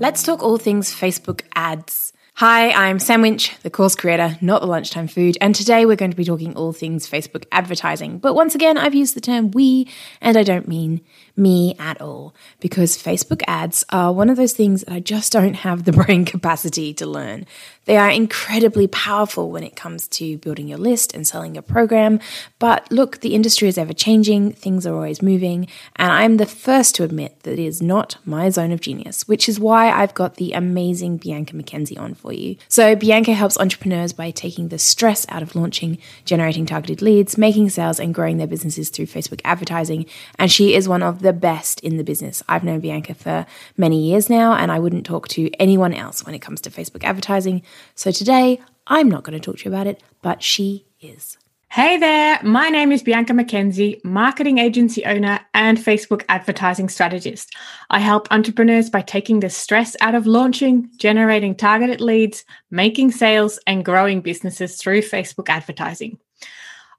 Let's talk all things Facebook ads. Hi, I'm Sam Winch, the course creator, not the lunchtime food, and today we're going to be talking all things Facebook advertising. But once again, I've used the term we, and I don't mean me at all, because Facebook ads are one of those things that I just don't have the brain capacity to learn. They are incredibly powerful when it comes to building your list and selling your program. But look, the industry is ever changing, things are always moving, and I'm the first to admit that it is not my zone of genius, which is why I've got the amazing Bianca McKenzie on for you. So, Bianca helps entrepreneurs by taking the stress out of launching, generating targeted leads, making sales, and growing their businesses through Facebook advertising. And she is one of the best in the business. I've known Bianca for many years now, and I wouldn't talk to anyone else when it comes to Facebook advertising. So today, I'm not going to talk to you about it, but she is. Hey there, my name is Bianca McKenzie, marketing agency owner and Facebook advertising strategist. I help entrepreneurs by taking the stress out of launching, generating targeted leads, making sales, and growing businesses through Facebook advertising.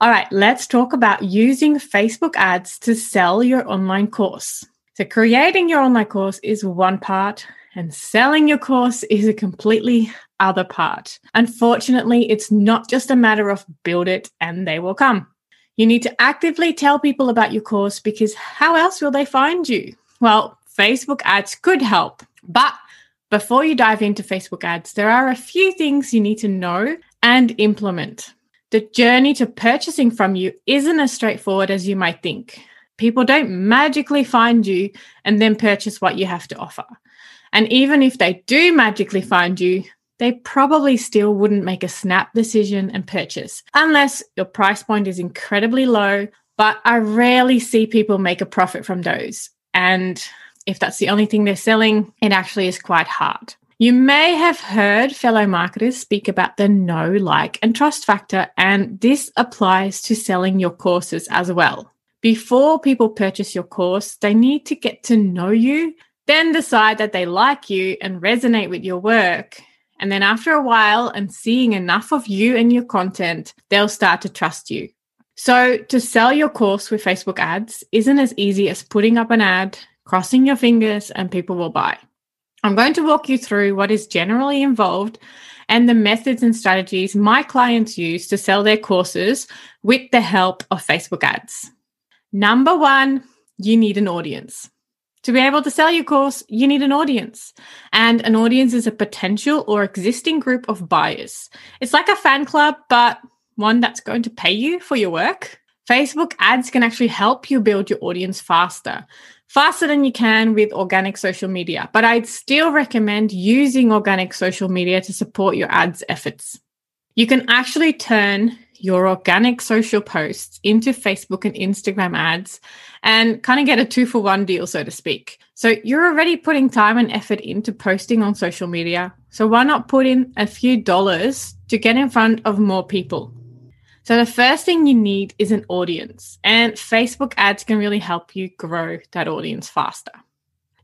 All right, let's talk about using Facebook ads to sell your online course. So, creating your online course is one part, and selling your course is a completely other part. Unfortunately, it's not just a matter of build it and they will come. You need to actively tell people about your course because how else will they find you? Well, Facebook ads could help. But before you dive into Facebook ads, there are a few things you need to know and implement. The journey to purchasing from you isn't as straightforward as you might think. People don't magically find you and then purchase what you have to offer. And even if they do magically find you, they probably still wouldn't make a snap decision and purchase unless your price point is incredibly low. But I rarely see people make a profit from those. And if that's the only thing they're selling, it actually is quite hard. You may have heard fellow marketers speak about the know, like, and trust factor, and this applies to selling your courses as well. Before people purchase your course, they need to get to know you, then decide that they like you and resonate with your work, and then after a while and seeing enough of you and your content, they'll start to trust you. So to sell your course with Facebook ads isn't as easy as putting up an ad, crossing your fingers, and people will buy. I'm going to walk you through what is generally involved and the methods and strategies my clients use to sell their courses with the help of Facebook ads. Number one, you need an audience. To be able to sell your course, you need an audience. And an audience is a potential or existing group of buyers. It's like a fan club, but one that's going to pay you for your work. Facebook ads can actually help you build your audience faster, faster than you can with organic social media. But I'd still recommend using organic social media to support your ads efforts. You can actually turn your organic social posts into Facebook and Instagram ads and kind of get a two for one deal, so to speak. So you're already putting time and effort into posting on social media. So why not put in a few dollars to get in front of more people? So the first thing you need is an audience, and Facebook ads can really help you grow that audience faster.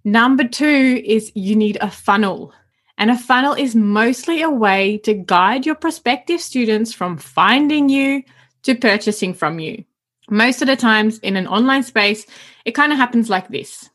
Number two is you need a funnel. And a funnel is mostly a way to guide your prospective students from finding you to purchasing from you. Most of the times in an online space, it kind of happens like this.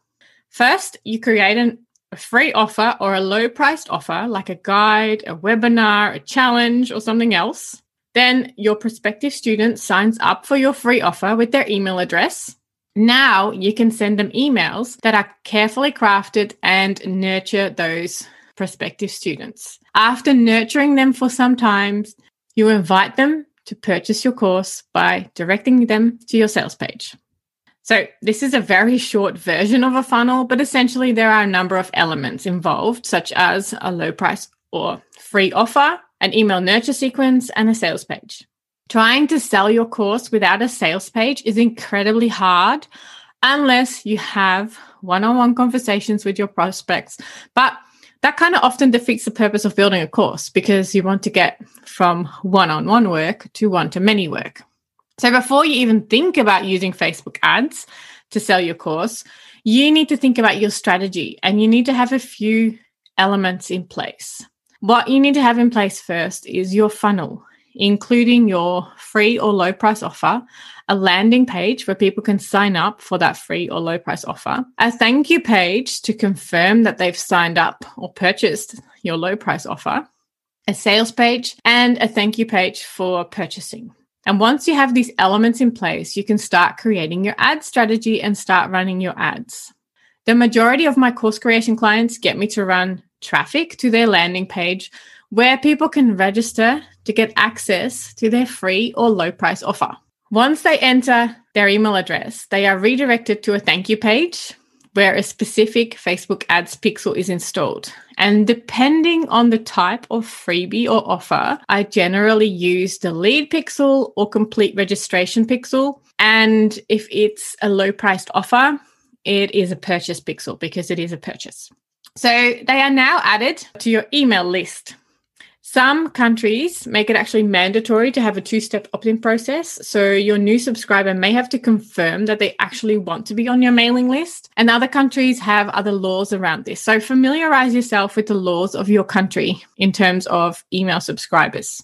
First, you create an, a free offer or a low priced offer, like a guide, a webinar, a challenge, or something else. Then your prospective student signs up for your free offer with their email address. Now you can send them emails that are carefully crafted and nurture those prospective students. After nurturing them for some time, you invite them to purchase your course by directing them to your sales page. So, this is a very short version of a funnel, but essentially there are a number of elements involved, such as a low price or free offer, an email nurture sequence, and a sales page. Trying to sell your course without a sales page is incredibly hard unless you have one on one conversations with your prospects. But that kind of often defeats the purpose of building a course because you want to get from one on one work to one to many work. So before you even think about using Facebook ads to sell your course, you need to think about your strategy and you need to have a few elements in place. What you need to have in place first is your funnel, including your free or low price offer, a landing page where people can sign up for that free or low price offer, a thank you page to confirm that they've signed up or purchased your low price offer, a sales page, and a thank you page for purchasing. And once you have these elements in place, you can start creating your ad strategy and start running your ads. The majority of my course creation clients get me to run traffic to their landing page where people can register to get access to their free or low price offer. Once they enter their email address, they are redirected to a thank you page where a specific Facebook ads pixel is installed. And depending on the type of freebie or offer, I generally use the lead pixel or complete registration pixel. And if it's a low priced offer, it is a purchase pixel because it is a purchase. So they are now added to your email list. Some countries make it actually mandatory to have a two step opt in process. So your new subscriber may have to confirm that they actually want to be on your mailing list. And other countries have other laws around this. So familiarize yourself with the laws of your country in terms of email subscribers.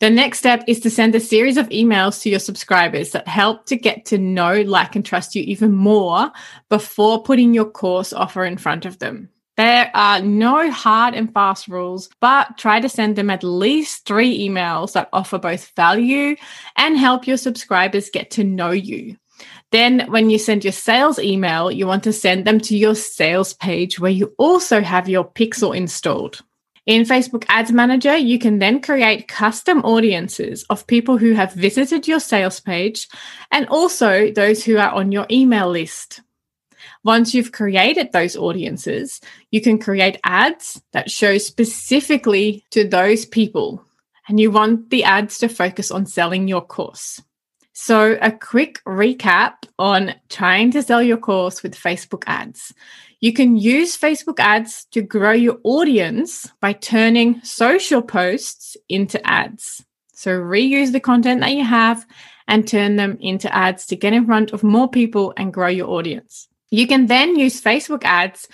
The next step is to send a series of emails to your subscribers that help to get to know, like, and trust you even more before putting your course offer in front of them. There are no hard and fast rules, but try to send them at least three emails that offer both value and help your subscribers get to know you. Then, when you send your sales email, you want to send them to your sales page where you also have your pixel installed. In Facebook Ads Manager, you can then create custom audiences of people who have visited your sales page and also those who are on your email list. Once you've created those audiences, you can create ads that show specifically to those people. And you want the ads to focus on selling your course. So, a quick recap on trying to sell your course with Facebook ads. You can use Facebook ads to grow your audience by turning social posts into ads. So, reuse the content that you have and turn them into ads to get in front of more people and grow your audience. You can then use Facebook ads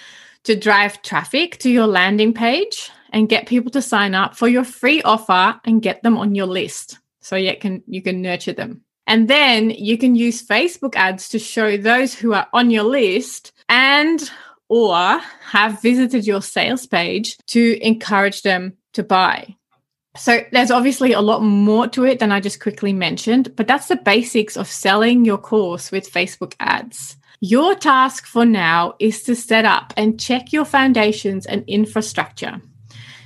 to drive traffic to your landing page and get people to sign up for your free offer and get them on your list so you can you can nurture them. And then you can use Facebook ads to show those who are on your list and or have visited your sales page to encourage them to buy. So there's obviously a lot more to it than I just quickly mentioned, but that's the basics of selling your course with Facebook ads. Your task for now is to set up and check your foundations and infrastructure.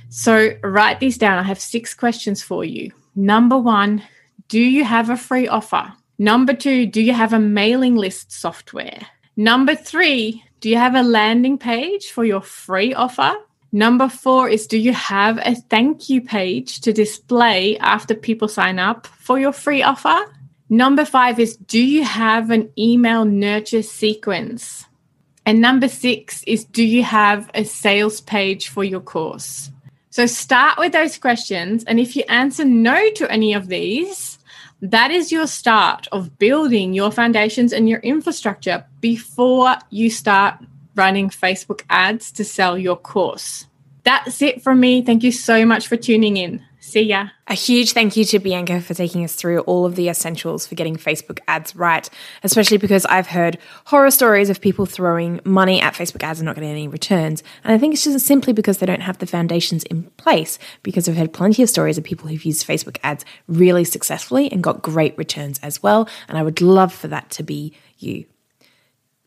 So, write these down. I have six questions for you. Number one, do you have a free offer? Number two, do you have a mailing list software? Number three, do you have a landing page for your free offer? Number four is do you have a thank you page to display after people sign up for your free offer? Number five is Do you have an email nurture sequence? And number six is Do you have a sales page for your course? So start with those questions. And if you answer no to any of these, that is your start of building your foundations and your infrastructure before you start running Facebook ads to sell your course. That's it from me. Thank you so much for tuning in. See ya. A huge thank you to Bianca for taking us through all of the essentials for getting Facebook ads right, especially because I've heard horror stories of people throwing money at Facebook ads and not getting any returns. And I think it's just simply because they don't have the foundations in place, because I've heard plenty of stories of people who've used Facebook ads really successfully and got great returns as well. And I would love for that to be you.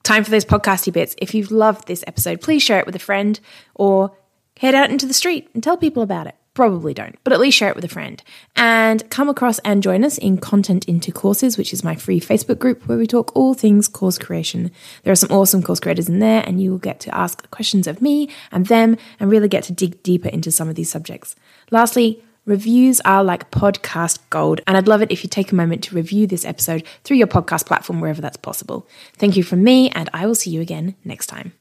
Time for those podcasty bits. If you've loved this episode, please share it with a friend or head out into the street and tell people about it. Probably don't, but at least share it with a friend. And come across and join us in Content into Courses, which is my free Facebook group where we talk all things course creation. There are some awesome course creators in there, and you will get to ask questions of me and them and really get to dig deeper into some of these subjects. Lastly, Reviews are like podcast gold, and I'd love it if you take a moment to review this episode through your podcast platform wherever that's possible. Thank you from me, and I will see you again next time.